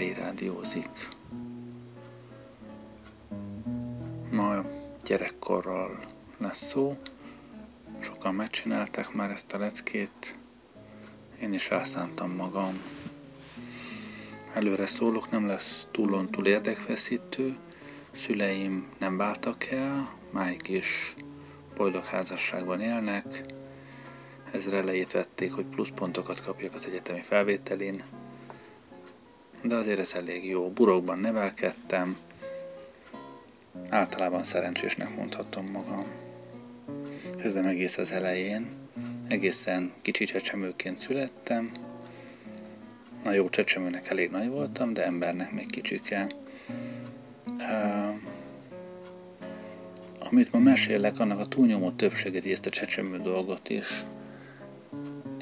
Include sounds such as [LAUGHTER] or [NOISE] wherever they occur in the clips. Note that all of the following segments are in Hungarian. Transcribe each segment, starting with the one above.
Gerlei rádiózik. Ma gyerekkorral lesz szó. Sokan megcsinálták már ezt a leckét. Én is elszántam magam. Előre szólok, nem lesz túlon túl érdekfeszítő. Szüleim nem váltak el, máig is boldog házasságban élnek. Ezre elejét vették, hogy pluszpontokat kapjak az egyetemi felvételén, de azért ez elég jó. Burokban nevelkedtem, általában szerencsésnek mondhatom magam. Kezdem egész az elején, egészen kicsi csecsemőként születtem, na jó csecsemőnek elég nagy voltam, de embernek még kicsike. Uh, amit ma mesélek, annak a túlnyomó többséget ezt a csecsemő dolgot is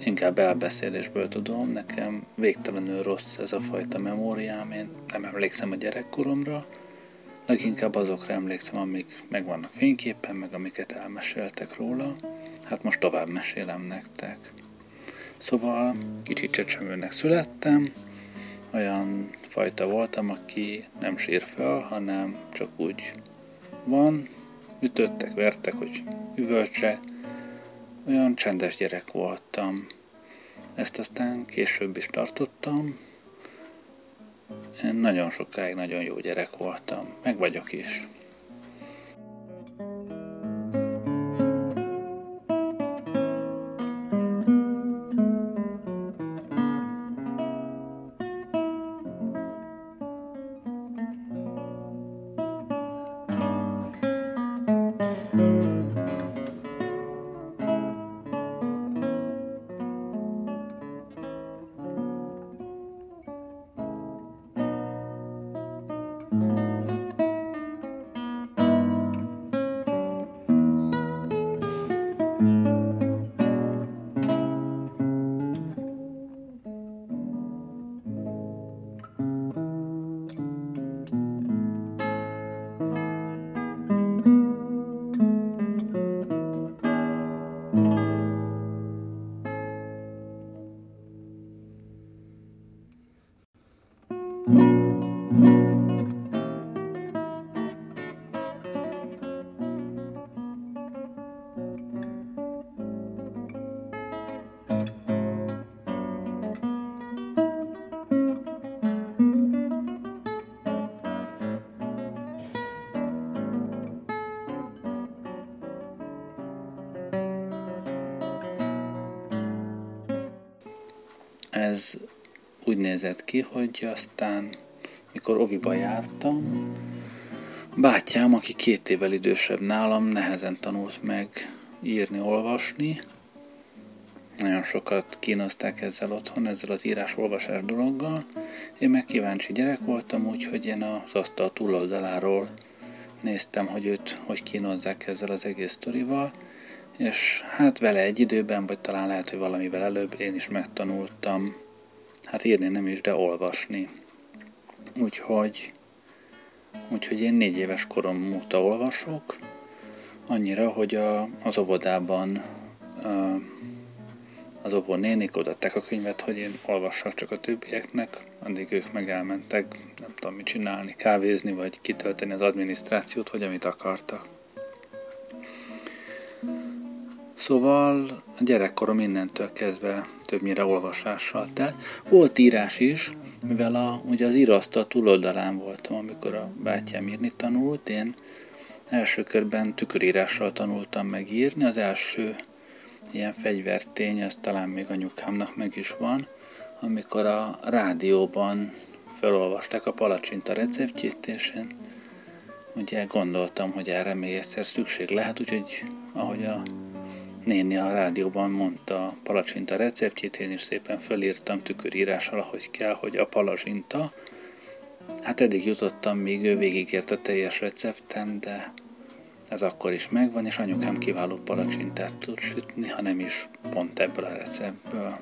inkább elbeszélésből tudom, nekem végtelenül rossz ez a fajta memóriám, én nem emlékszem a gyerekkoromra, leginkább azokra emlékszem, amik meg vannak fényképen, meg amiket elmeséltek róla, hát most tovább mesélem nektek. Szóval kicsit csecsemőnek születtem, olyan fajta voltam, aki nem sír fel, hanem csak úgy van, ütöttek, vertek, hogy üvöltse, olyan csendes gyerek voltam. Ezt aztán később is tartottam. Én nagyon sokáig nagyon jó gyerek voltam, meg vagyok is. Nézett ki, hogy aztán, mikor oviba jártam, bátyám, aki két évvel idősebb nálam, nehezen tanult meg írni, olvasni. Nagyon sokat kínozták ezzel otthon, ezzel az írás-olvasás dologgal. Én meg kíváncsi gyerek voltam, úgyhogy én az asztal túloldaláról néztem, hogy őt hogy kínozzák ezzel az egész sztorival, és hát vele egy időben, vagy talán lehet, hogy valamivel előbb én is megtanultam, hát írni nem is, de olvasni. Úgyhogy, úgyhogy én négy éves korom óta olvasok, annyira, hogy a, az óvodában a, az óvó nénik odaadták a könyvet, hogy én olvassak csak a többieknek, addig ők meg elmentek, nem tudom mit csinálni, kávézni, vagy kitölteni az adminisztrációt, vagy amit akartak. Szóval a gyerekkorom innentől kezdve többnyire olvasással telt. Volt írás is, mivel a, ugye az írasztal túloldalán voltam, amikor a bátyám írni tanult, én első körben tükörírással tanultam meg írni, az első ilyen fegyvertény, ez talán még anyukámnak meg is van, amikor a rádióban felolvasták a palacsinta receptjét, és én ugye gondoltam, hogy erre még egyszer szükség lehet, úgyhogy ahogy a Néni a rádióban mondta palacsinta receptjét, én is szépen fölírtam tükörírással, ahogy kell, hogy a palacsinta. Hát eddig jutottam, míg ő végigért a teljes recepten, de ez akkor is megvan, és anyukám kiváló palacsintát tud sütni, ha nem is pont ebből a receptből.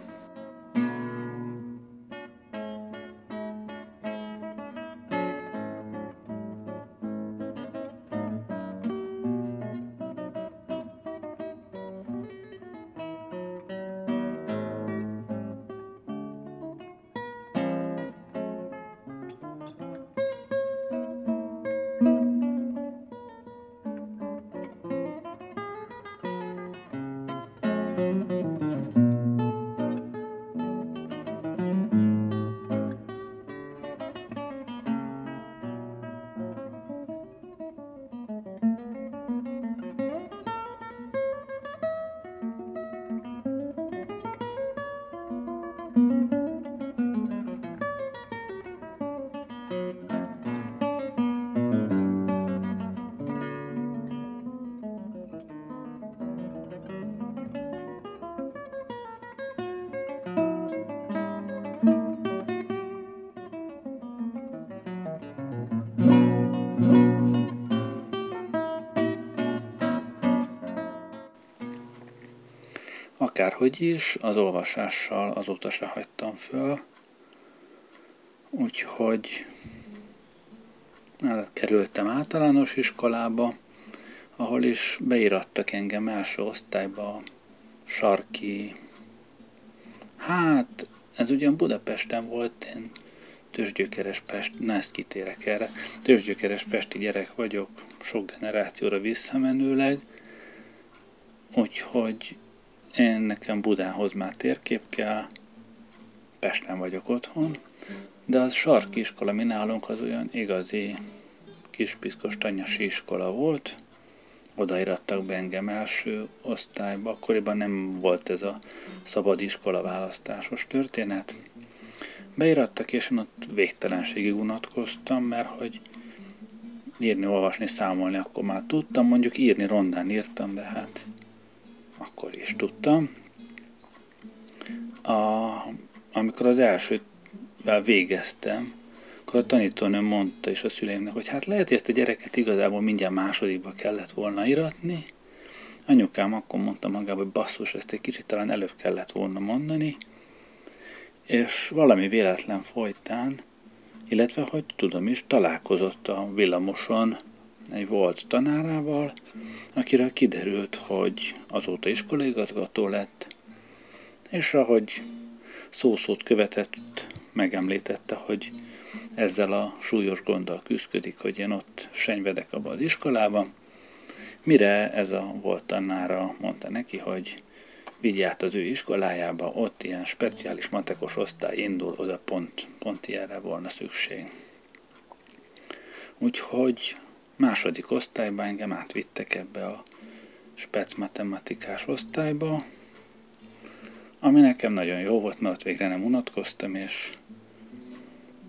Akárhogy is, az olvasással azóta se hagytam föl, úgyhogy kerültem általános iskolába, ahol is beírattak engem első osztályba sarki. Hát, ez ugyan Budapesten volt, én Tőzsgyökeres Pest, ne ezt kitérek erre, Tőzsgyökeres Pesti gyerek vagyok, sok generációra visszamenőleg, úgyhogy én nekem Budához már térkép kell, Pesten vagyok otthon, de az sarki iskola, mi nálunk az olyan igazi kispiszkos tanyasi iskola volt, odaírattak be engem első osztályba, akkoriban nem volt ez a szabad iskola választásos történet. Beirattak, és én ott végtelenségig unatkoztam, mert hogy írni, olvasni, számolni akkor már tudtam, mondjuk írni rondán írtam, de hát akkor is tudtam. A, amikor az elsővel végeztem, akkor a tanítónőm mondta is a szüleimnek, hogy hát lehet, hogy ezt a gyereket igazából mindjárt másodikba kellett volna iratni. Anyukám akkor mondta magába, hogy basszus, ezt egy kicsit talán előbb kellett volna mondani, és valami véletlen folytán, illetve, hogy tudom is, találkozott a villamoson egy volt tanárával, akiről kiderült, hogy azóta iskolaigazgató lett, és ahogy szószót követett, megemlítette, hogy ezzel a súlyos gonddal küzdik, hogy én ott senyvedek abban az iskolában, mire ez a volt tanára mondta neki, hogy vigy át az ő iskolájába, ott ilyen speciális matekos osztály indul, oda pont, pont ilyenre volna szükség. Úgyhogy második osztályba engem átvittek ebbe a spec matematikás osztályba, ami nekem nagyon jó volt, mert ott végre nem unatkoztam, és,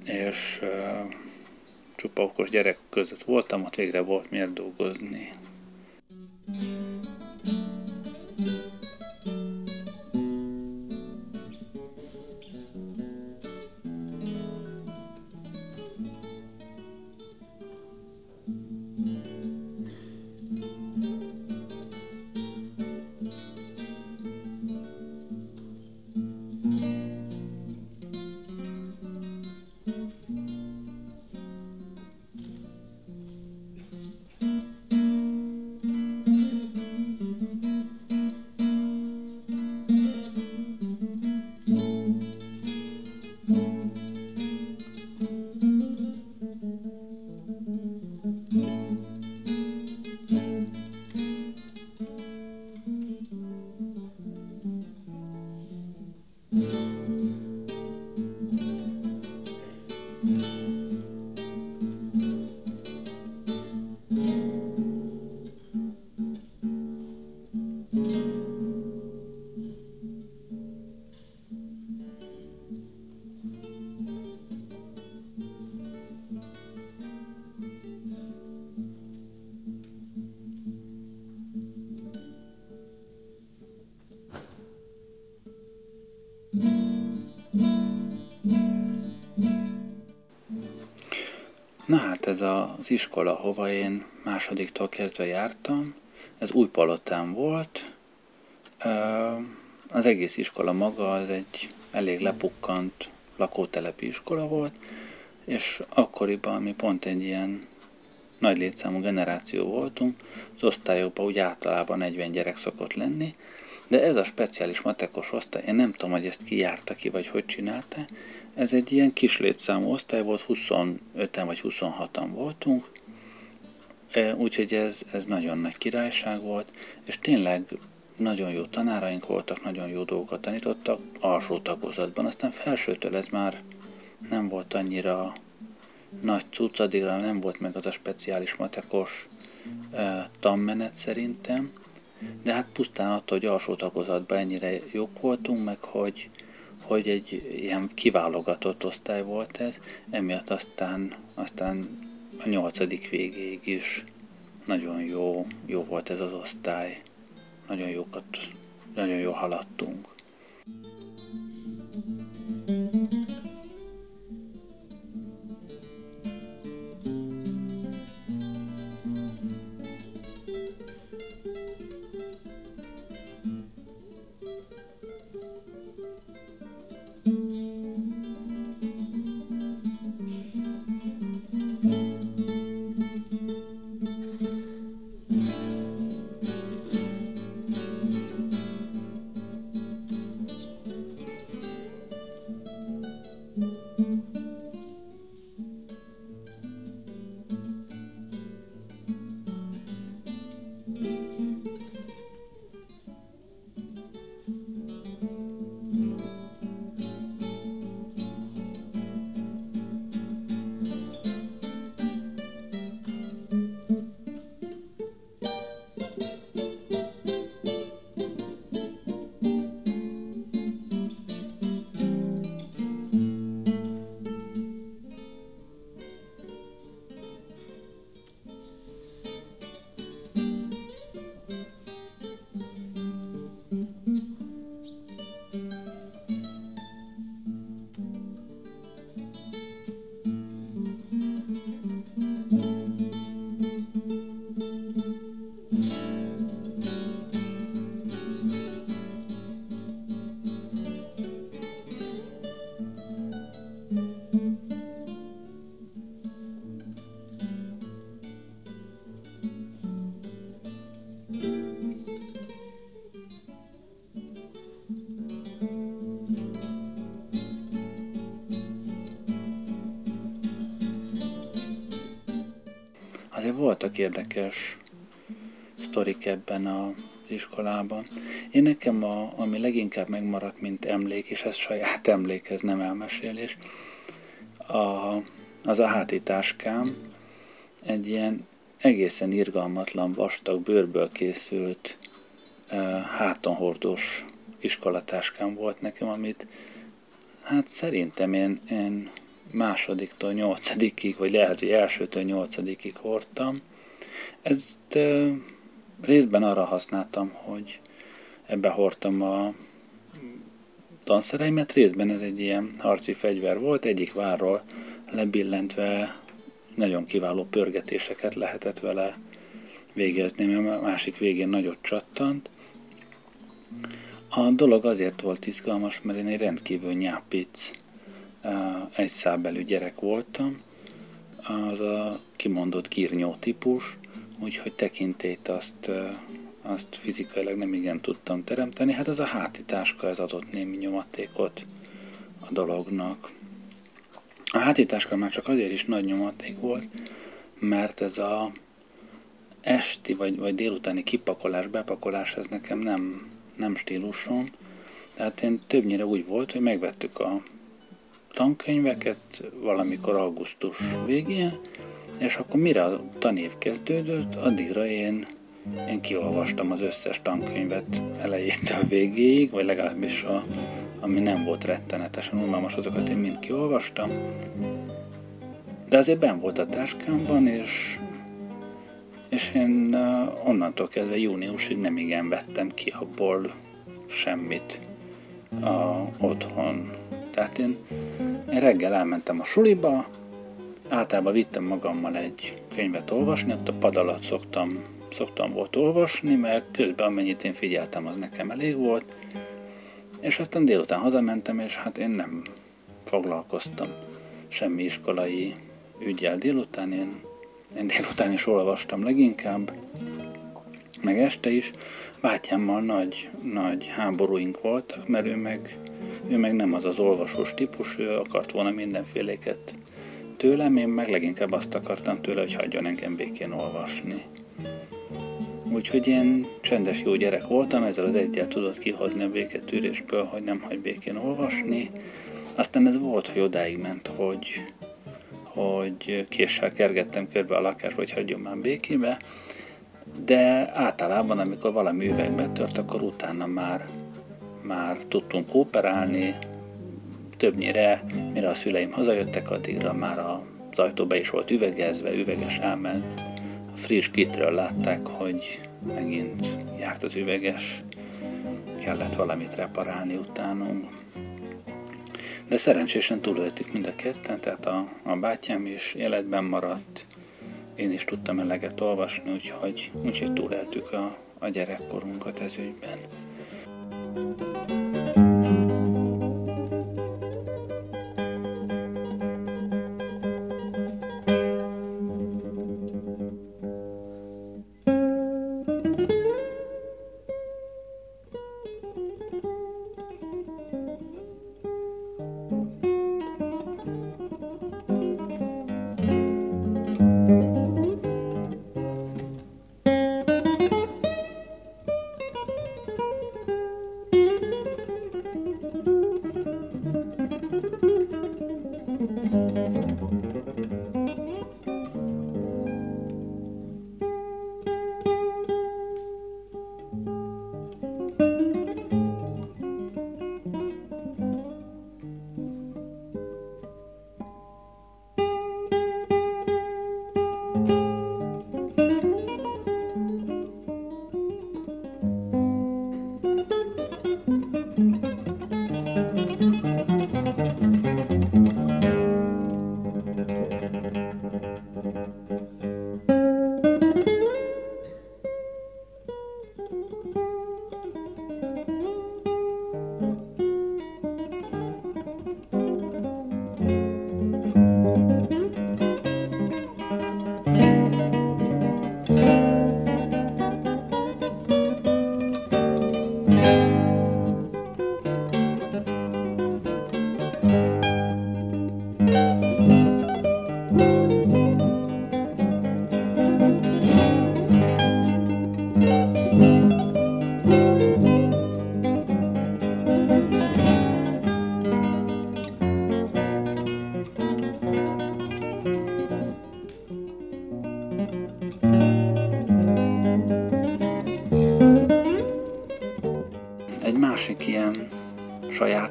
és uh, csupa okos gyerek között voltam, ott végre volt miért dolgozni. Na hát ez az iskola, hova én másodiktól kezdve jártam, ez új palotán volt. Az egész iskola maga az egy elég lepukkant lakótelepi iskola volt, és akkoriban mi pont egy ilyen nagy létszámú generáció voltunk, az osztályokban úgy általában 40 gyerek szokott lenni, de ez a speciális matekos osztály, én nem tudom, hogy ezt ki járta ki, vagy hogy csinálta, ez egy ilyen kis létszámú osztály volt, 25-en vagy 26-an voltunk, e, úgyhogy ez, ez nagyon nagy királyság volt, és tényleg nagyon jó tanáraink voltak, nagyon jó dolgokat tanítottak alsó tagozatban. Aztán felsőtől ez már nem volt annyira nagy cucc, addigra nem volt meg az a speciális matekos e, tanmenet szerintem, de hát pusztán attól, hogy alsó tagozatban ennyire jók voltunk, meg hogy, hogy egy ilyen kiválogatott osztály volt ez, emiatt aztán, aztán a nyolcadik végéig is nagyon jó, jó volt ez az osztály. Nagyon jókat, nagyon jó haladtunk. Voltak érdekes sztorik ebben az iskolában. Én nekem, a, ami leginkább megmaradt, mint emlék, és ez saját [LAUGHS] emlék, ez nem elmesélés, a, az a hátitáskám egy ilyen egészen irgalmatlan, vastag, bőrből készült uh, hátonhordós iskolatáskám volt nekem, amit hát szerintem én, én másodiktól nyolcadikig, vagy lehet, hogy elsőtől nyolcadikig hordtam. Ezt ö, részben arra használtam, hogy ebbe hordtam a tanszereimet, részben ez egy ilyen harci fegyver volt, egyik várról lebillentve nagyon kiváló pörgetéseket lehetett vele végezni, mert a másik végén nagyot csattant. A dolog azért volt izgalmas, mert én egy rendkívül nyápic egy szábelű gyerek voltam, az a kimondott gírnyó típus, úgyhogy tekintét azt, azt fizikailag nem igen tudtam teremteni. Hát ez a hátitáska, ez adott némi nyomatékot a dolognak. A hátitáska már csak azért is nagy nyomaték volt, mert ez a esti vagy, vagy délutáni kipakolás, bepakolás, ez nekem nem, nem stílusom. Tehát én többnyire úgy volt, hogy megvettük a tankönyveket valamikor augusztus végén, és akkor mire a tanév kezdődött, addigra én, én kiolvastam az összes tankönyvet elejétől végéig, vagy legalábbis a, ami nem volt rettenetesen unalmas, azokat én mind kiolvastam. De azért ben volt a táskámban, és, és én onnantól kezdve júniusig nem igen vettem ki abból semmit a, otthon tehát én, én reggel elmentem a suliba, általában vittem magammal egy könyvet olvasni, ott a pad alatt szoktam, szoktam volt olvasni, mert közben amennyit én figyeltem, az nekem elég volt, és aztán délután hazamentem, és hát én nem foglalkoztam semmi iskolai ügyel délután, én, én délután is olvastam leginkább, meg este is. Bátyámmal nagy, nagy háborúink voltak, mert ő meg ő meg nem az az olvasós típus, ő akart volna mindenféléket tőlem, én meg leginkább azt akartam tőle, hogy hagyjon engem békén olvasni. Úgyhogy én csendes jó gyerek voltam, ezzel az egyel tudott kihozni a béketűrésből, hogy nem hagy békén olvasni. Aztán ez volt, hogy odáig ment, hogy, hogy késsel kergettem körbe a lakás, hogy hagyjon már békébe, de általában, amikor valami üvegbe tört, akkor utána már, már tudtunk kooperálni, többnyire, mire a szüleim hazajöttek, addigra már az ajtó be is volt üvegezve, üveges elment. A friss kitről látták, hogy megint járt az üveges, kellett valamit reparálni utánunk. De szerencsésen túlöltük mind a ketten, tehát a, a bátyám is életben maradt, én is tudtam eleget olvasni, úgyhogy, úgyhogy túléltük a, a gyerekkorunkat ez ügyben.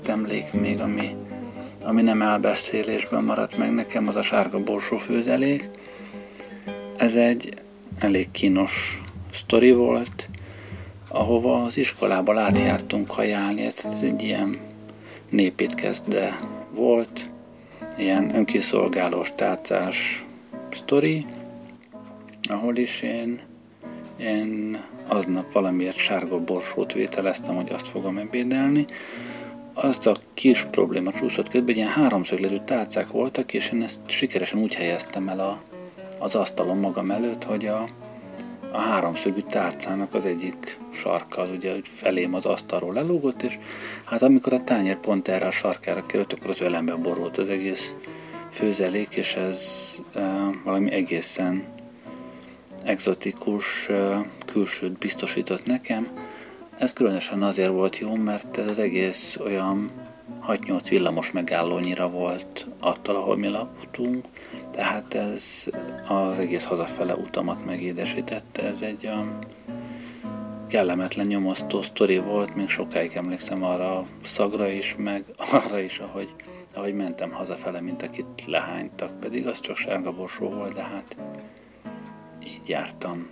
Emlék még, ami, ami nem elbeszélésben maradt meg nekem, az a sárga borsó főzelék. Ez egy elég kínos sztori volt, ahova az iskolába átjártunk kajálni, ez, ez egy ilyen népétkezde volt, ilyen önkiszolgálós tárcás sztori, ahol is én, én aznap valamiért sárga borsót vételeztem, hogy azt fogom ebédelni, az a kis probléma csúszott közben, ilyen háromszögletű tálcák voltak, és én ezt sikeresen úgy helyeztem el a, az asztalon magam előtt, hogy a, a háromszögű tárcának az egyik sarka az ugye hogy felém az asztalról lelógott, és hát amikor a tányér pont erre a sarkára került, akkor az ölembe borult az egész főzelék, és ez e, valami egészen egzotikus e, külsőt biztosított nekem. Ez különösen azért volt jó, mert ez az egész olyan 6-8 villamos megállónyira volt attól, ahol mi laktunk, tehát ez az egész hazafele utamat megédesítette. Ez egy olyan kellemetlen nyomasztó sztori volt, még sokáig emlékszem arra a szagra is, meg [LAUGHS] arra is, ahogy, ahogy mentem hazafele, mint akit lehánytak, pedig az csak sárga borsó volt, de hát így jártam.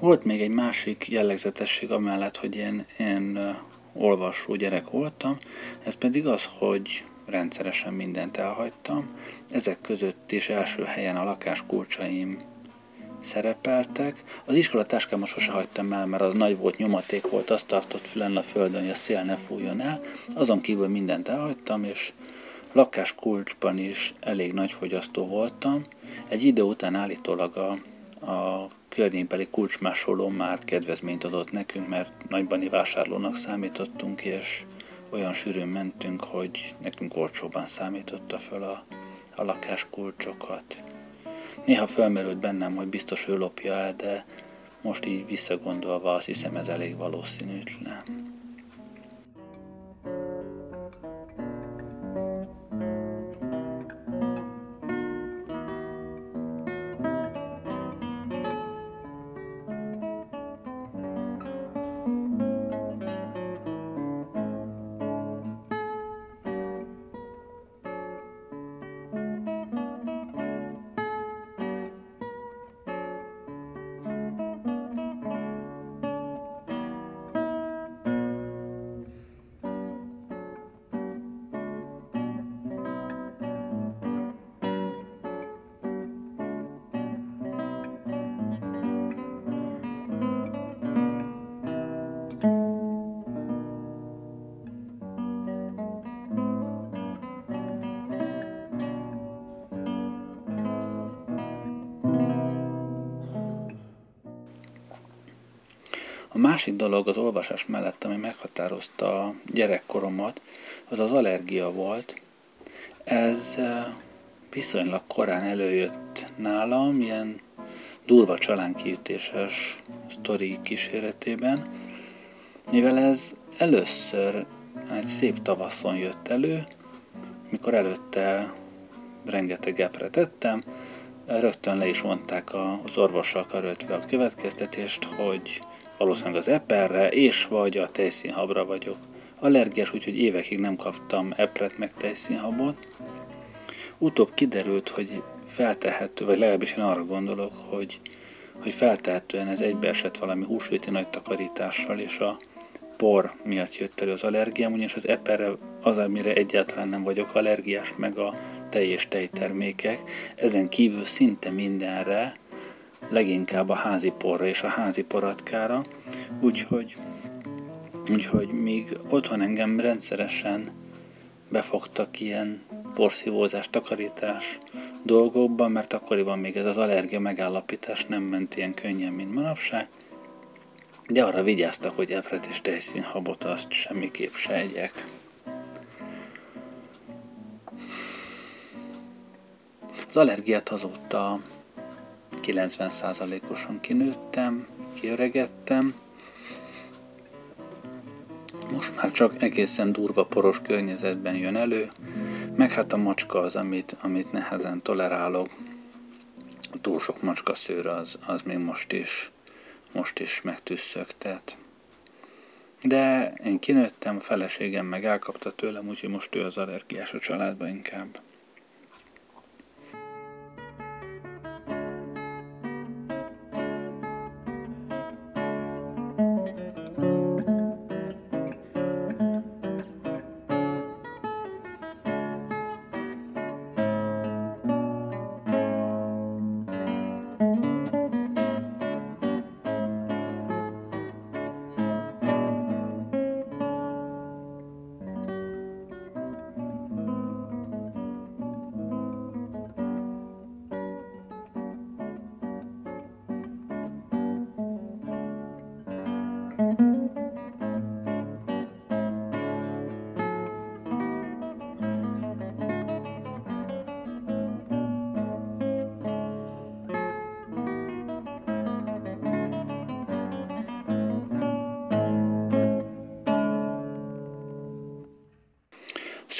Volt még egy másik jellegzetesség amellett, hogy én, én olvasó gyerek voltam, ez pedig az, hogy rendszeresen mindent elhagytam. Ezek között is első helyen a lakás kulcsaim szerepeltek. Az iskolatáskám sose hagytam el, mert az nagy volt, nyomaték volt, azt tartott fülen a földön, hogy a szél ne fújjon el. Azon kívül mindent elhagytam, és lakáskulcsban is elég nagy fogyasztó voltam. Egy idő után állítólag a, a környékbeli kulcsmásoló már kedvezményt adott nekünk, mert nagybani vásárlónak számítottunk, és olyan sűrűn mentünk, hogy nekünk olcsóban számította fel a, a lakáskulcsokat. Néha felmerült bennem, hogy biztos ő lopja el, de most így visszagondolva azt hiszem ez elég valószínűtlen. Másik dolog az olvasás mellett, ami meghatározta a gyerekkoromat, az az allergia volt. Ez viszonylag korán előjött nálam, ilyen durva csalánkiütéses sztori kíséretében, mivel ez először egy szép tavaszon jött elő, mikor előtte rengeteg epre tettem, rögtön le is vonták az orvossal karöltve a következtetést, hogy valószínűleg az eperre és vagy a tejszínhabra vagyok. Allergiás, úgyhogy évekig nem kaptam epret meg tejszínhabot. Utóbb kiderült, hogy feltehető, vagy legalábbis én arra gondolok, hogy, hogy feltehetően ez egybeesett valami húsvéti nagy takarítással, és a por miatt jött elő az allergiám, ugyanis az eperre az, amire egyáltalán nem vagyok allergiás, meg a tej és tejtermékek. Ezen kívül szinte mindenre leginkább a házi porra és a házi poratkára, úgyhogy, úgyhogy még otthon engem rendszeresen befogtak ilyen porszívózás, takarítás dolgokban, mert akkoriban még ez az allergia megállapítás nem ment ilyen könnyen, mint manapság, de arra vigyáztak, hogy efret és tejszínhabot azt semmiképp se egyek. Az allergiát azóta 90%-osan kinőttem, kiöregettem. Most már csak egészen durva poros környezetben jön elő, meg hát a macska az, amit, amit nehezen tolerálok. Túl sok macska szőr az, az még most is, most is megtüsszögtet. De én kinőttem, a feleségem meg elkapta tőlem, úgyhogy most ő az allergiás a családban inkább.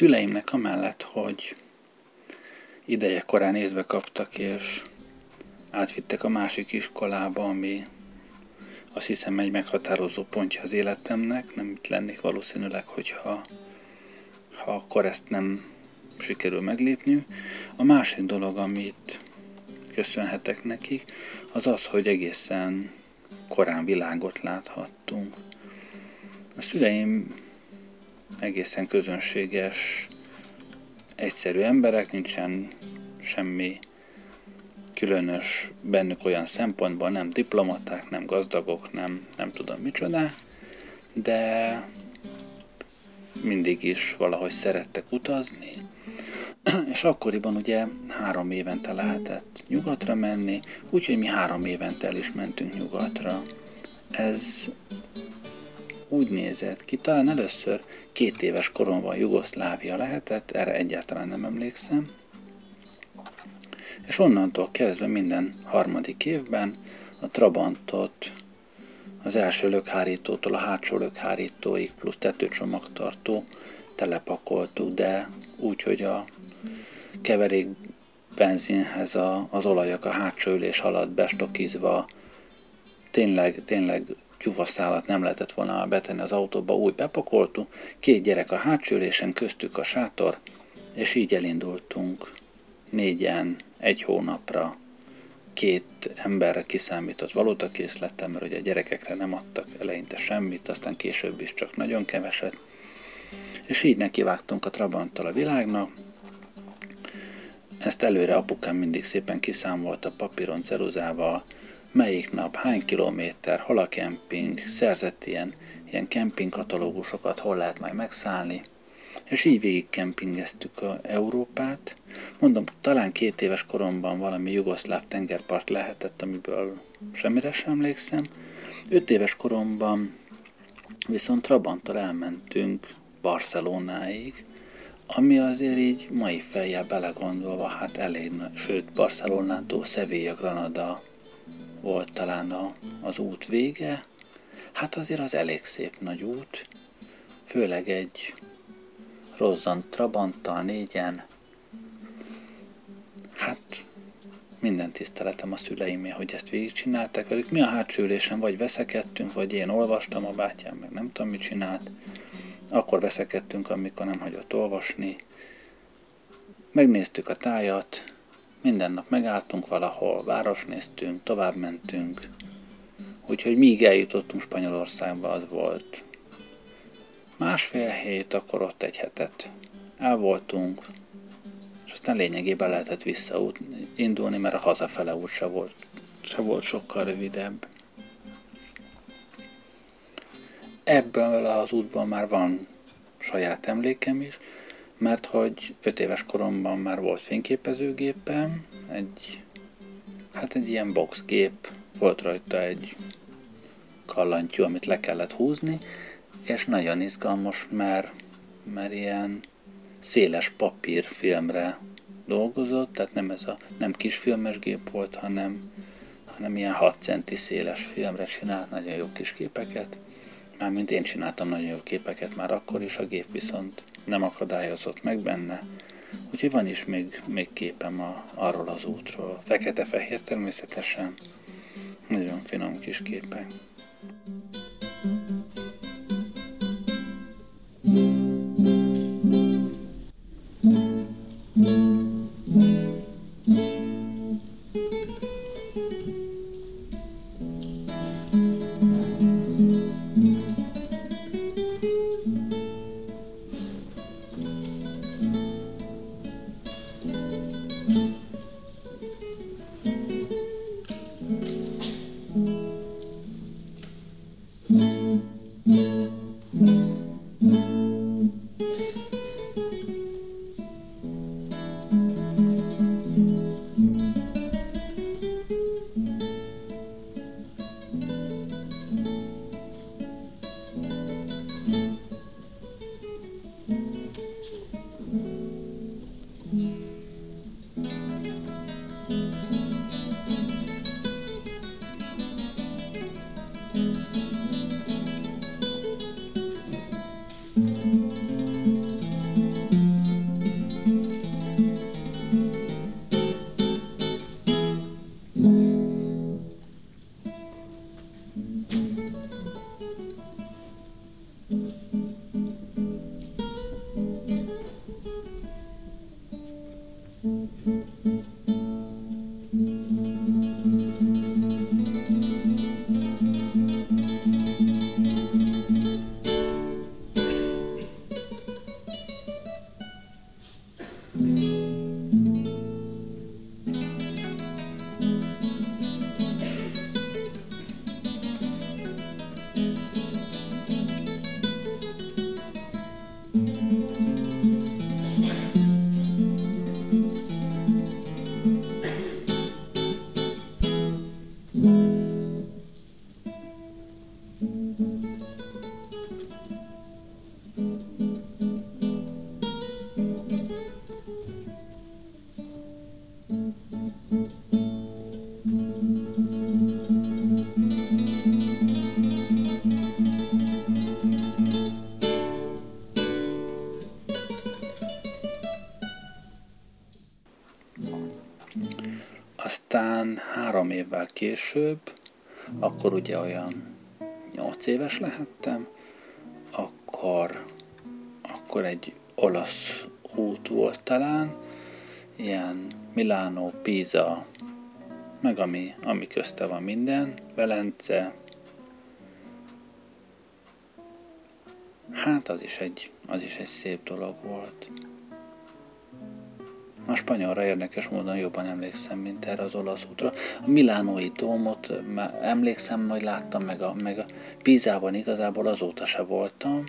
Szüleimnek amellett, hogy ideje korán észbe kaptak, és átvittek a másik iskolába, ami azt hiszem egy meghatározó pontja az életemnek, nem itt lennék valószínűleg, hogyha ha akkor ezt nem sikerül meglépni. A másik dolog, amit köszönhetek nekik, az az, hogy egészen korán világot láthattunk. A szüleim egészen közönséges, egyszerű emberek, nincsen semmi különös bennük olyan szempontból, nem diplomaták, nem gazdagok, nem, nem tudom micsoda, de mindig is valahogy szerettek utazni, [CLEARS THROAT] és akkoriban ugye három évente lehetett nyugatra menni, úgyhogy mi három évente el is mentünk nyugatra. Ez úgy nézett ki, talán először két éves koromban Jugoszlávia lehetett, erre egyáltalán nem emlékszem. és onnantól kezdve minden harmadik évben a Trabantot az első lökhárítótól a hátsó lökhárítóig plusz tetőcsomagtartó telepakoltuk, de úgy, hogy a keverék benzinhez a, az olajak a hátsó ülés alatt bestokizva tényleg, tényleg gyufaszálat nem lehetett volna betenni az autóba, úgy bepakoltuk, két gyerek a hátsó ülésen, köztük a sátor, és így elindultunk négyen egy hónapra két emberre kiszámított valótakészletem, mert ugye a gyerekekre nem adtak eleinte semmit, aztán később is csak nagyon keveset. És így nekivágtunk a Trabanttal a világnak. Ezt előre apukám mindig szépen kiszámolta papíron, ceruzával, melyik nap, hány kilométer, hol a kemping, szerzett ilyen, ilyen kempingkatalógusokat, hol lehet majd megszállni, és így végig kempingeztük a Európát. Mondom, talán két éves koromban valami jugoszláv tengerpart lehetett, amiből semmire sem emlékszem. Öt éves koromban viszont Trabanttal elmentünk Barcelonáig, ami azért így mai fejjel belegondolva, hát elég, sőt Barcelonától Sevilla, Granada volt talán a, az út vége, hát azért az elég szép nagy út, főleg egy rozzant Trabanttal négyen. Hát minden tiszteletem a szüleimé, hogy ezt végigcsinálták velük. Mi a hátsó ülésen vagy veszekedtünk, vagy én olvastam, a bátyám meg nem tudom, mit csinált. Akkor veszekedtünk, amikor nem hagyott olvasni. Megnéztük a tájat, minden nap megálltunk valahol, város néztünk, tovább mentünk. Úgyhogy míg eljutottunk Spanyolországba, az volt Másfél hét, akkor ott egy hetet el voltunk, és aztán lényegében lehetett visszaindulni, mert a hazafele út se volt, se volt sokkal rövidebb. Ebből az útban már van saját emlékem is, mert hogy öt éves koromban már volt fényképezőgépem, egy, hát egy ilyen boxgép, volt rajta egy kallantyú, amit le kellett húzni, és nagyon izgalmas, mert, mert ilyen széles papírfilmre dolgozott, tehát nem ez a nem kisfilmes gép volt, hanem, hanem ilyen 6 centi széles filmre csinált nagyon jó kis képeket. Mármint én csináltam nagyon jó képeket már akkor is, a gép viszont nem akadályozott meg benne. Úgyhogy van is még, még képem a, arról az útról. Fekete-fehér természetesen. Nagyon finom kis képek. Aztán három évvel később, akkor ugye olyan nyolc éves lehettem, akkor, akkor egy olasz út volt talán, ilyen Milánó, Pisa, meg ami, ami közte van minden, Velence, hát az is egy, az is egy szép dolog volt. A spanyolra érdekes módon jobban emlékszem, mint erre az olasz útra. A Milánói dómot emlékszem, hogy láttam, meg a, meg a Pízában igazából azóta se voltam,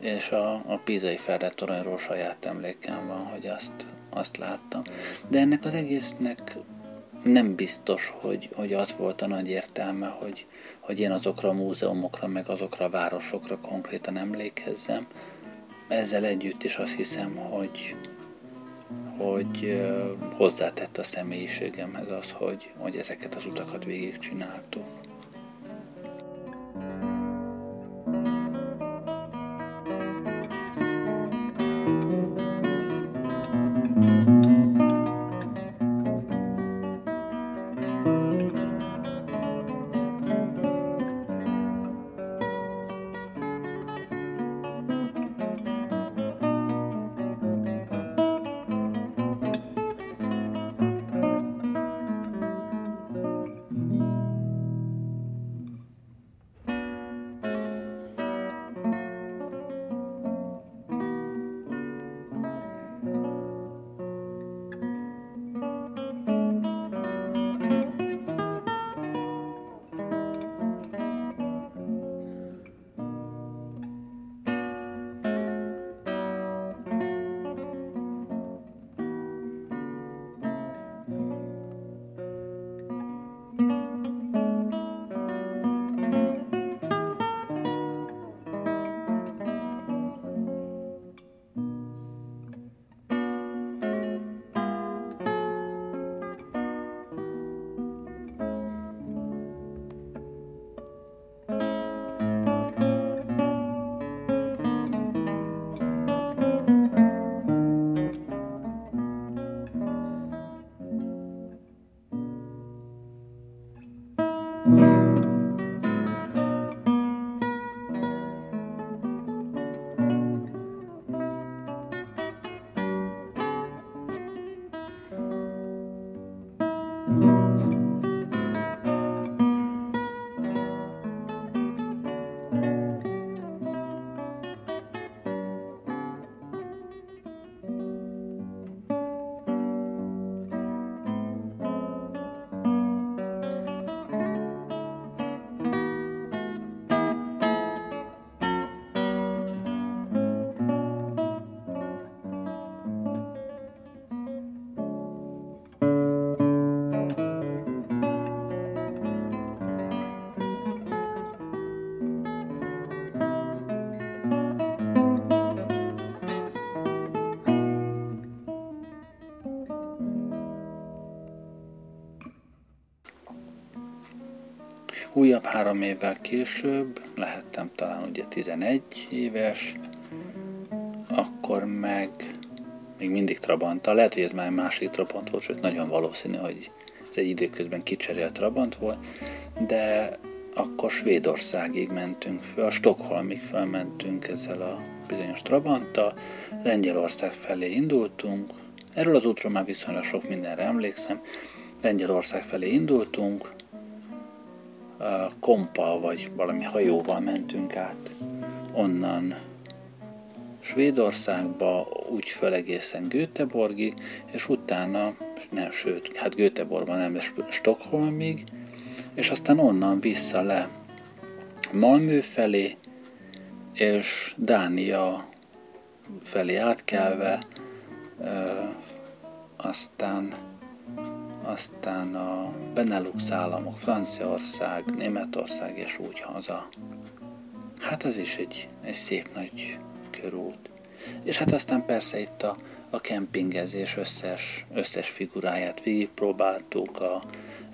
és a, a pízai toronyról saját emlékem van, hogy azt, azt láttam. De ennek az egésznek nem biztos, hogy, hogy az volt a nagy értelme, hogy, hogy én azokra a múzeumokra, meg azokra a városokra konkrétan emlékezzem. Ezzel együtt is azt hiszem, hogy, hogy hozzátett a személyiségemhez az, hogy, hogy ezeket az utakat végigcsináltuk. Újabb három évvel később, lehettem talán ugye 11 éves, akkor meg még mindig Trabanta, lehet, hogy ez már másik Trabant volt, sőt nagyon valószínű, hogy ez egy időközben kicserélt Trabant volt, de akkor Svédországig mentünk föl, a Stockholmig felmentünk ezzel a bizonyos Trabanttal, Lengyelország felé indultunk, erről az útról már viszonylag sok mindenre emlékszem, Lengyelország felé indultunk, kompa vagy valami hajóval mentünk át. Onnan Svédországba, úgy föl egészen Göteborgig, és utána, nem, sőt, hát Göteborgban nem, de Stockholmig, és aztán onnan vissza le Malmö felé, és Dánia felé átkelve, aztán aztán a Benelux államok, Franciaország, Németország és úgy haza. Hát ez is egy, egy szép nagy körút. És hát aztán persze itt a, a kempingezés összes, összes figuráját végigpróbáltuk, a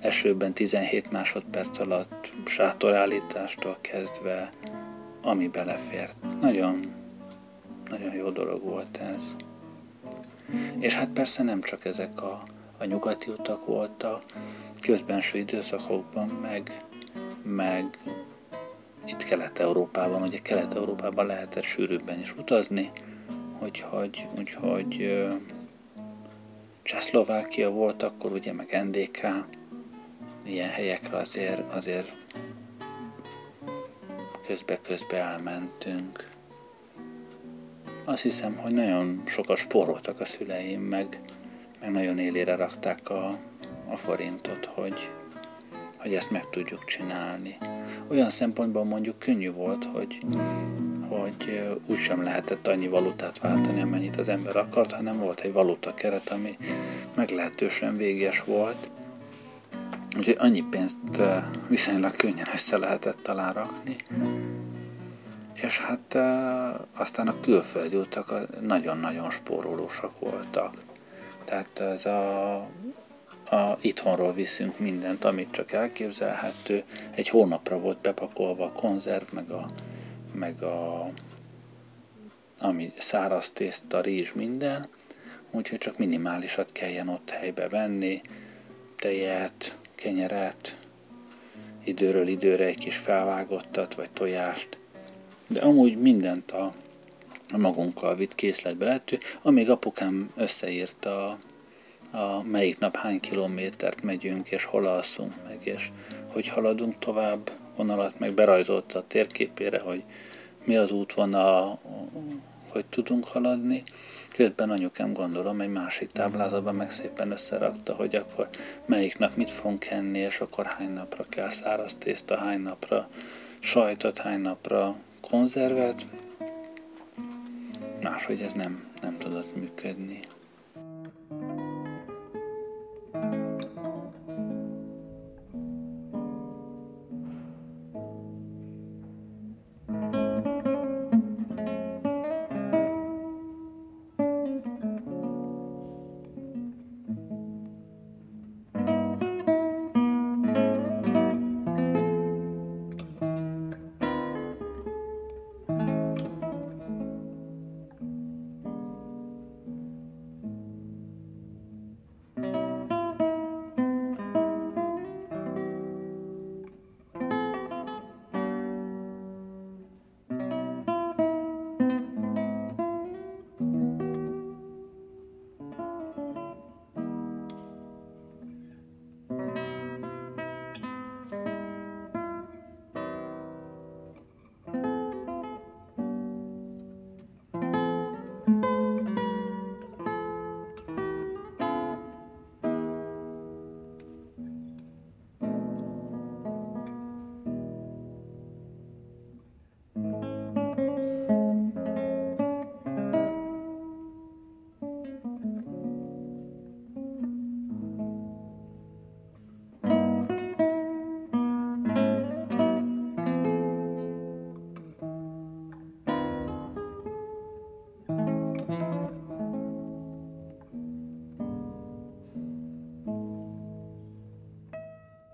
esőben 17 másodperc alatt sátorállítástól kezdve, ami belefért. Nagyon, nagyon jó dolog volt ez. És hát persze nem csak ezek a, a nyugati utak voltak, közbenső időszakokban meg, meg itt Kelet-Európában, ugye Kelet-Európában lehetett sűrűbben is utazni, úgyhogy, úgyhogy Csehszlovákia volt akkor, ugye meg NDK, ilyen helyekre azért, azért közbe-közbe elmentünk. Azt hiszem, hogy nagyon sokat spóroltak a szüleim, meg, nagyon élére rakták a, a forintot, hogy, hogy ezt meg tudjuk csinálni. Olyan szempontból mondjuk könnyű volt, hogy, hogy úgysem lehetett annyi valutát váltani, amennyit az ember akart, hanem volt egy valuta keret, ami meglehetősen véges volt. Úgyhogy annyi pénzt viszonylag könnyen össze lehetett talán rakni. És hát aztán a külföldi utak nagyon-nagyon spórolósak voltak. Tehát ez a, a itthonról viszünk mindent, amit csak elképzelhető. Egy hónapra volt bepakolva a konzerv, meg a, meg a ami száraz tészta, rizs, minden, úgyhogy csak minimálisat kelljen ott helybe venni, tejet, kenyeret, időről időre egy kis felvágottat, vagy tojást, de amúgy mindent a, magunkkal vitt készletbe lehető, amíg apukám összeírta a melyik nap hány kilométert megyünk, és hol alszunk meg, és hogy haladunk tovább, vonalat meg berajzolta a térképére, hogy mi az útvonal, hogy tudunk haladni. Közben anyukám gondolom egy másik táblázatban meg szépen összerakta, hogy akkor melyik nap mit fogunk enni, és akkor hány napra kell száraz tészta, hány napra sajtot, hány napra konzervet. Máshogy ez nem, nem tudott működni.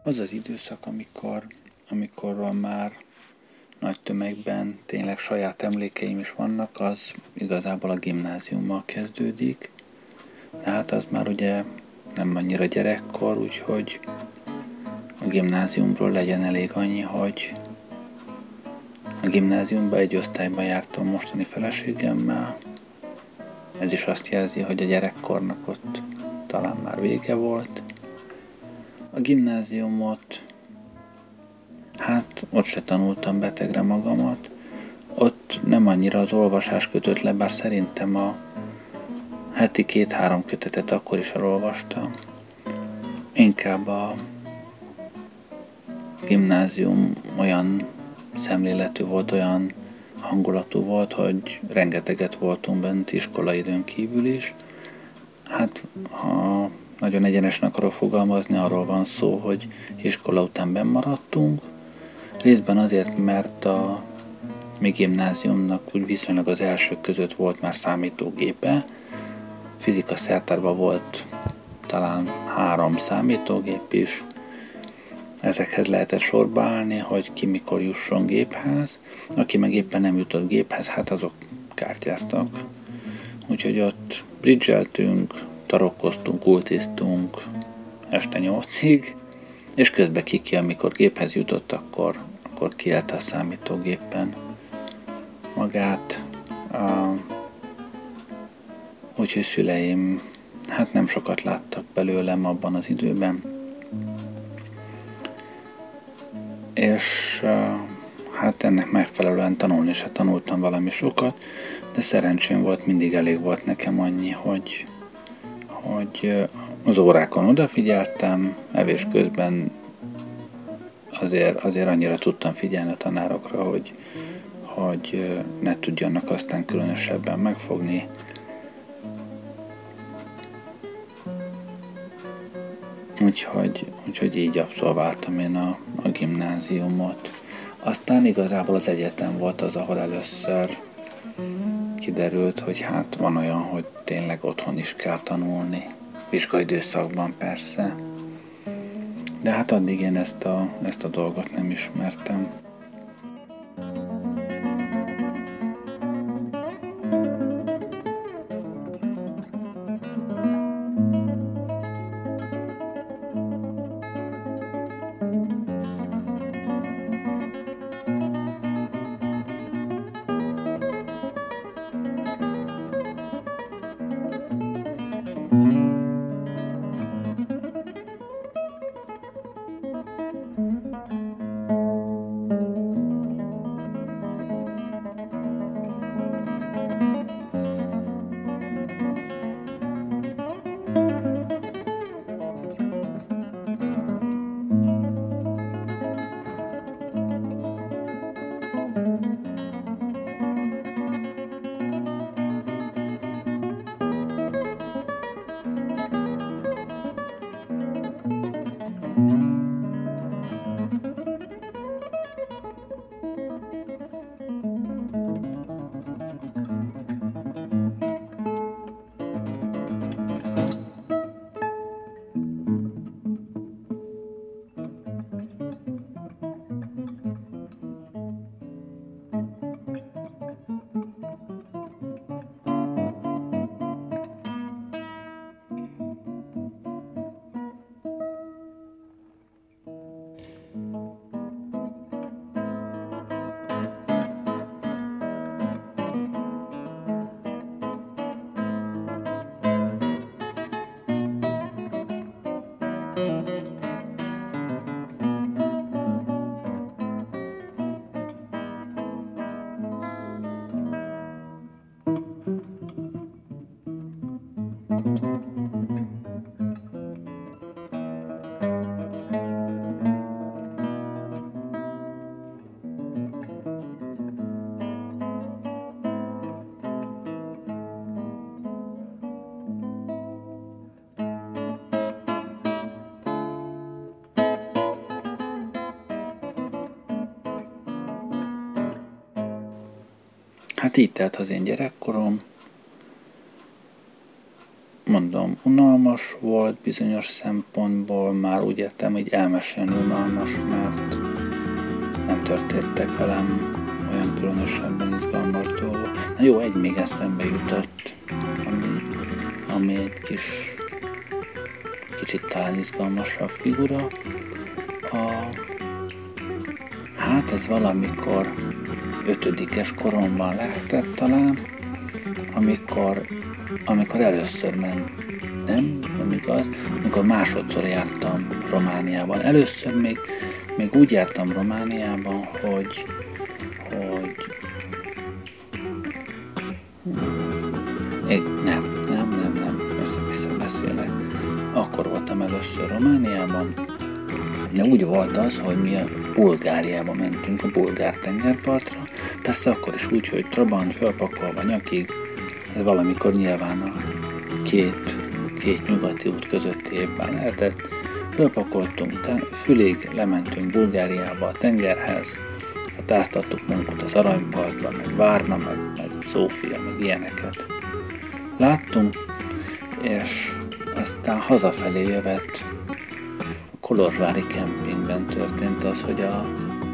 Az az időszak, amikor, amikor már nagy tömegben tényleg saját emlékeim is vannak, az igazából a gimnáziummal kezdődik. De hát az már ugye nem annyira gyerekkor, úgyhogy a gimnáziumról legyen elég annyi, hogy a gimnáziumba egy osztályban jártam mostani feleségemmel. Ez is azt jelzi, hogy a gyerekkornak ott talán már vége volt. A gimnáziumot, hát ott se tanultam betegre magamat, ott nem annyira az olvasás kötött le, bár szerintem a heti két-három kötetet akkor is elolvastam. Inkább a gimnázium olyan szemléletű volt, olyan hangulatú volt, hogy rengeteget voltunk bent iskolaidőn kívül is. Hát, ha nagyon egyenesen akarok fogalmazni, arról van szó, hogy iskola után bemaradtunk, részben azért, mert a mi gimnáziumnak úgy viszonylag az elsők között volt már számítógépe, fizika szertárban volt talán három számítógép is, ezekhez lehetett sorba állni, hogy ki mikor jusson géphez, aki meg éppen nem jutott géphez, hát azok kártyáztak. Úgyhogy ott bridgeltünk, tarokkoztunk, kultisztunk este nyolcig, és közben kiki, amikor géphez jutott, akkor, akkor kielte a számítógépen magát. Uh, úgyhogy szüleim hát nem sokat láttak belőlem abban az időben. És hát ennek megfelelően tanulni se tanultam valami sokat, de szerencsém volt, mindig elég volt nekem annyi, hogy, hogy az órákon odafigyeltem, evés közben azért, azért annyira tudtam figyelni a tanárokra, hogy, hogy ne tudjanak aztán különösebben megfogni. Úgyhogy, úgyhogy így abszolváltam én a, a gimnáziumot. Aztán igazából az egyetem volt az, ahol először kiderült, hogy hát van olyan, hogy tényleg otthon is kell tanulni. Vizsgaidőszakban persze. De hát addig én ezt a, ezt a dolgot nem ismertem. Így telt az én gyerekkorom. Mondom, unalmas volt bizonyos szempontból, már úgy értem, hogy elmesélni unalmas, mert nem történtek velem olyan különösebben izgalmas dolgok. Na jó, egy még eszembe jutott, ami, ami egy kis kicsit talán izgalmasabb figura. A, hát ez valamikor ötödikes koromban lehetett talán, amikor, amikor először ment, nem, nem igaz, amikor másodszor jártam Romániában. Először még, még úgy jártam Romániában, hogy, hogy nem, nem, nem, nem, össze-vissza beszélek. Akkor voltam először Romániában, de úgy volt az, hogy mi a Bulgáriába mentünk, a bulgár tengerpartra, persze akkor is úgy, hogy Trabant felpakolva nyakig, ez valamikor nyilván a két, két nyugati út közötti évben lehetett, fölpakoltunk fülig, lementünk Bulgáriába a tengerhez, ott áztattuk magunkat az aranyparkban, meg Várna, meg, meg Szófia, meg ilyeneket. Láttunk, és aztán hazafelé jövet Kolozsvári kempingben történt az, hogy a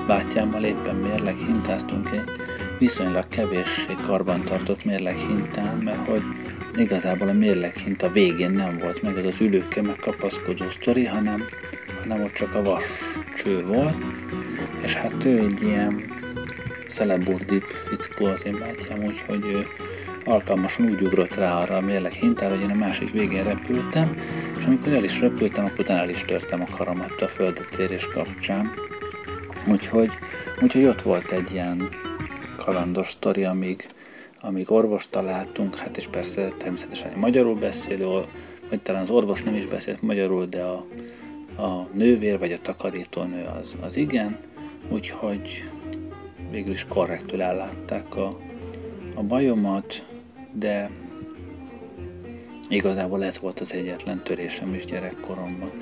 bátyámmal éppen mérleg hintáztunk egy viszonylag kevéssé karbantartott mérleg hintán, mert hogy igazából a mérleghint a végén nem volt meg az az ülőkkel megkapaszkodó sztori, hanem, hanem ott csak a vas cső volt, és hát ő egy ilyen szeleburdibb fickó az én bátyám, úgyhogy ő alkalmasan úgy ugrott rá arra a mérleg hintára, hogy én a másik végén repültem, és amikor el is repültem, akkor utána el is törtem a karamat a földet érés kapcsán. Úgyhogy, úgyhogy ott volt egy ilyen kalandos sztori, amíg, amíg orvost találtunk, hát és persze természetesen egy magyarul beszélő, vagy talán az orvos nem is beszélt magyarul, de a, a nővér vagy a takarítónő az, az igen, úgyhogy végül is korrektül ellátták a, a bajomat, de igazából ez volt az egyetlen törésem is gyerekkoromban.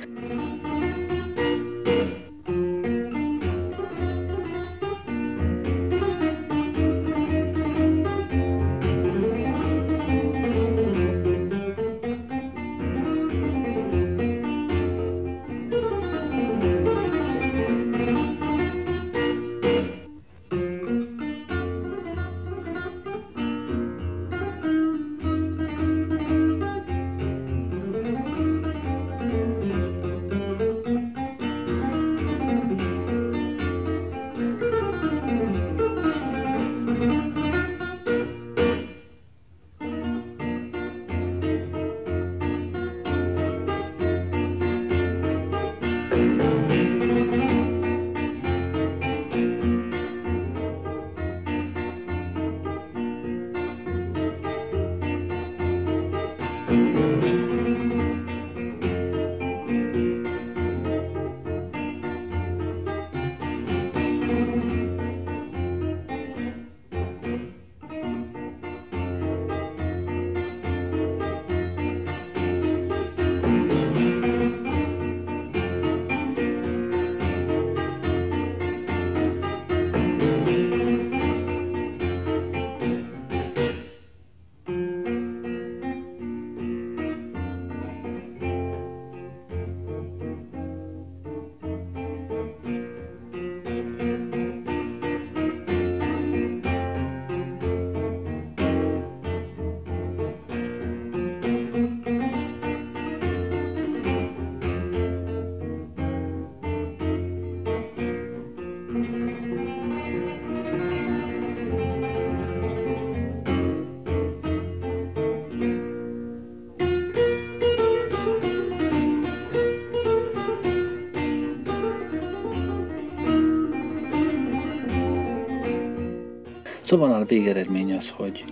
Szóval a végeredmény az, hogy,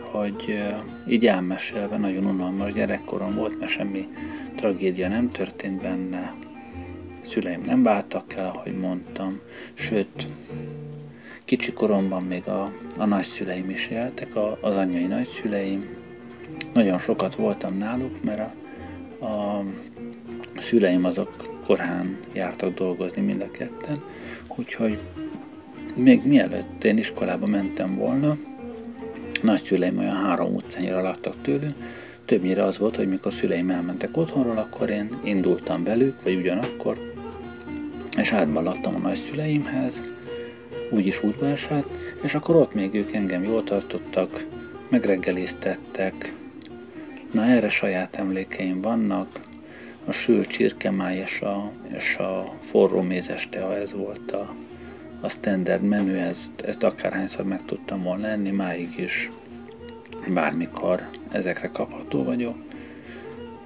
hogy így elmesélve nagyon unalmas gyerekkorom volt, mert semmi tragédia nem történt benne, szüleim nem váltak el, ahogy mondtam, sőt, kicsi koromban még a, a nagyszüleim is éltek, a, az anyai nagyszüleim. Nagyon sokat voltam náluk, mert a, a szüleim azok korán jártak dolgozni mind a ketten, úgyhogy még mielőtt én iskolába mentem volna, nagyszüleim olyan három utcányra laktak tőlünk, többnyire az volt, hogy mikor szüleim elmentek otthonról, akkor én indultam velük, vagy ugyanakkor, és átballattam a nagyszüleimhez, úgyis útvását, és akkor ott még ők engem jól tartottak, megreggeliztettek. Na erre saját emlékeim vannak, a sült csirkemáj és a, és a forró mézes tea, ez volt a, a standard menü, ezt, ezt akárhányszor meg tudtam volna enni, máig is bármikor ezekre kapható vagyok,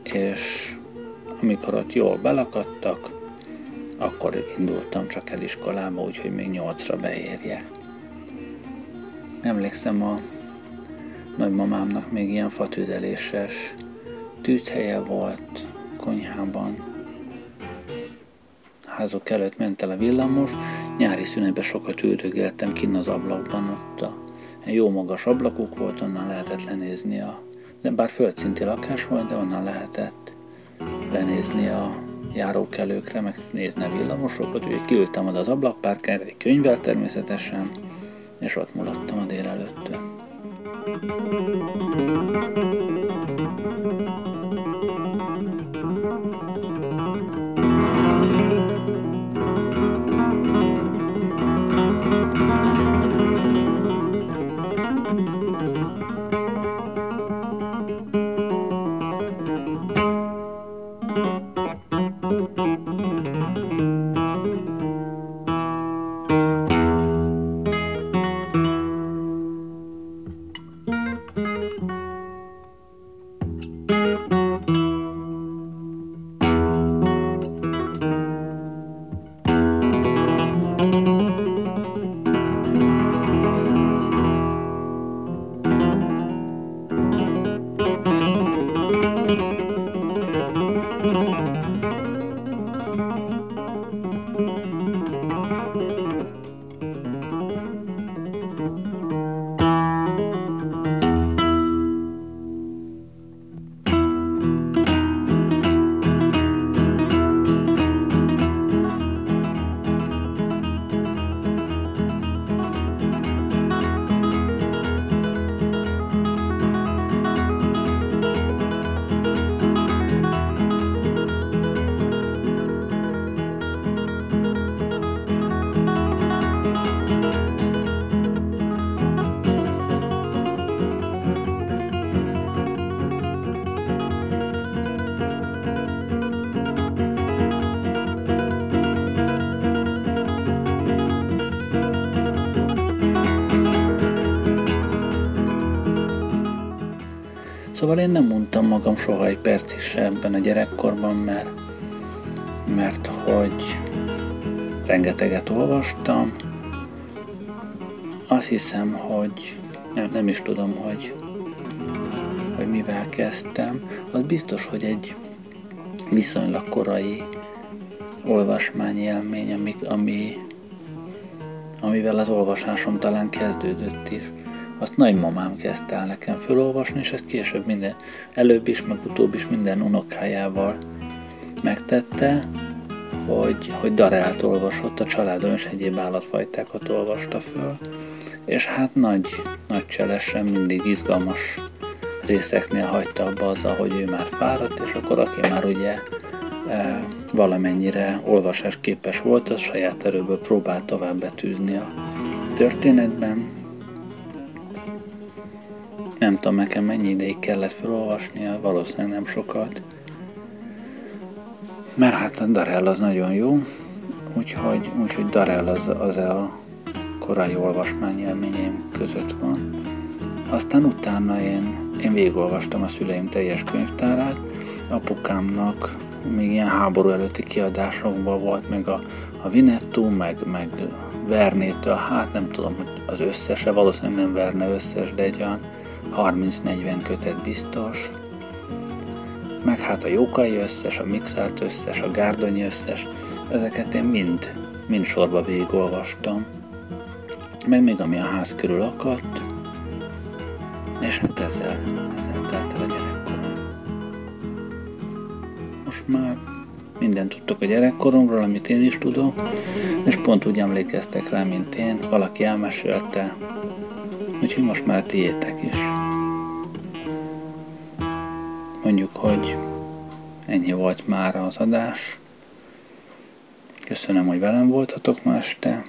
és amikor ott jól belakadtak, akkor indultam csak el iskolába, úgyhogy még nyolcra beérjek. Emlékszem a nagymamámnak még ilyen fatüzeléses tűzhelye volt konyhában, házok előtt ment el a villamos, nyári szünetben sokat üldögéltem kinn az ablakban, ott a jó magas ablakok volt, onnan lehetett lenézni a, de bár földszinti lakás volt, de onnan lehetett lenézni a járókelőkre, meg nézni a villamosokat, úgyhogy kiültem oda az ablakpárkára, egy könyvvel természetesen, és ott mulattam a délelőttől. Szóval én nem mondtam magam soha egy percig se ebben a gyerekkorban, mert, mert hogy rengeteget olvastam. Azt hiszem, hogy nem, nem is tudom, hogy, hogy mivel kezdtem. Az biztos, hogy egy viszonylag korai olvasmányélmény, ami, ami, amivel az olvasásom talán kezdődött is. Azt nagymamám kezdte el nekem felolvasni, és ezt később minden, előbb is, meg utóbb is minden unokájával megtette, hogy, hogy darált olvasott, a családon és egyéb állatfajtákat olvasta föl, és hát nagy, nagy cselesen mindig izgalmas részeknél hagyta abba az, hogy ő már fáradt, és akkor aki már ugye e, valamennyire olvasás képes volt, az saját erőből próbált tovább betűzni a történetben. Nem tudom, nekem mennyi ideig kellett felolvasnia, valószínűleg nem sokat. Mert hát a Darell az nagyon jó, úgyhogy, úgyhogy Darell az, az a korai olvasmányélményeim között van. Aztán utána én, én végigolvastam a szüleim teljes könyvtárát, apukámnak még ilyen háború előtti kiadásokban volt, meg a, a Vinetto, meg, meg Vernétől, hát nem tudom, hogy az összese, valószínűleg nem Verne összes, de egy olyan 30-40 kötet biztos. Meg hát a Jókai összes, a Mixált összes, a Gárdonyi összes, ezeket én mind, mind sorba végigolvastam. Meg még ami a ház körül akadt, és hát ezzel, ezzel telt el a gyerekkorom. Most már mindent tudtok a gyerekkoromról, amit én is tudok, és pont úgy emlékeztek rá, mint én, valaki elmesélte, úgyhogy most már tiétek is. Mondjuk, hogy ennyi volt már az adás. Köszönöm, hogy velem voltatok ma este.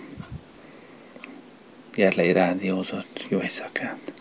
Gerlei rádiózott. Jó éjszakát!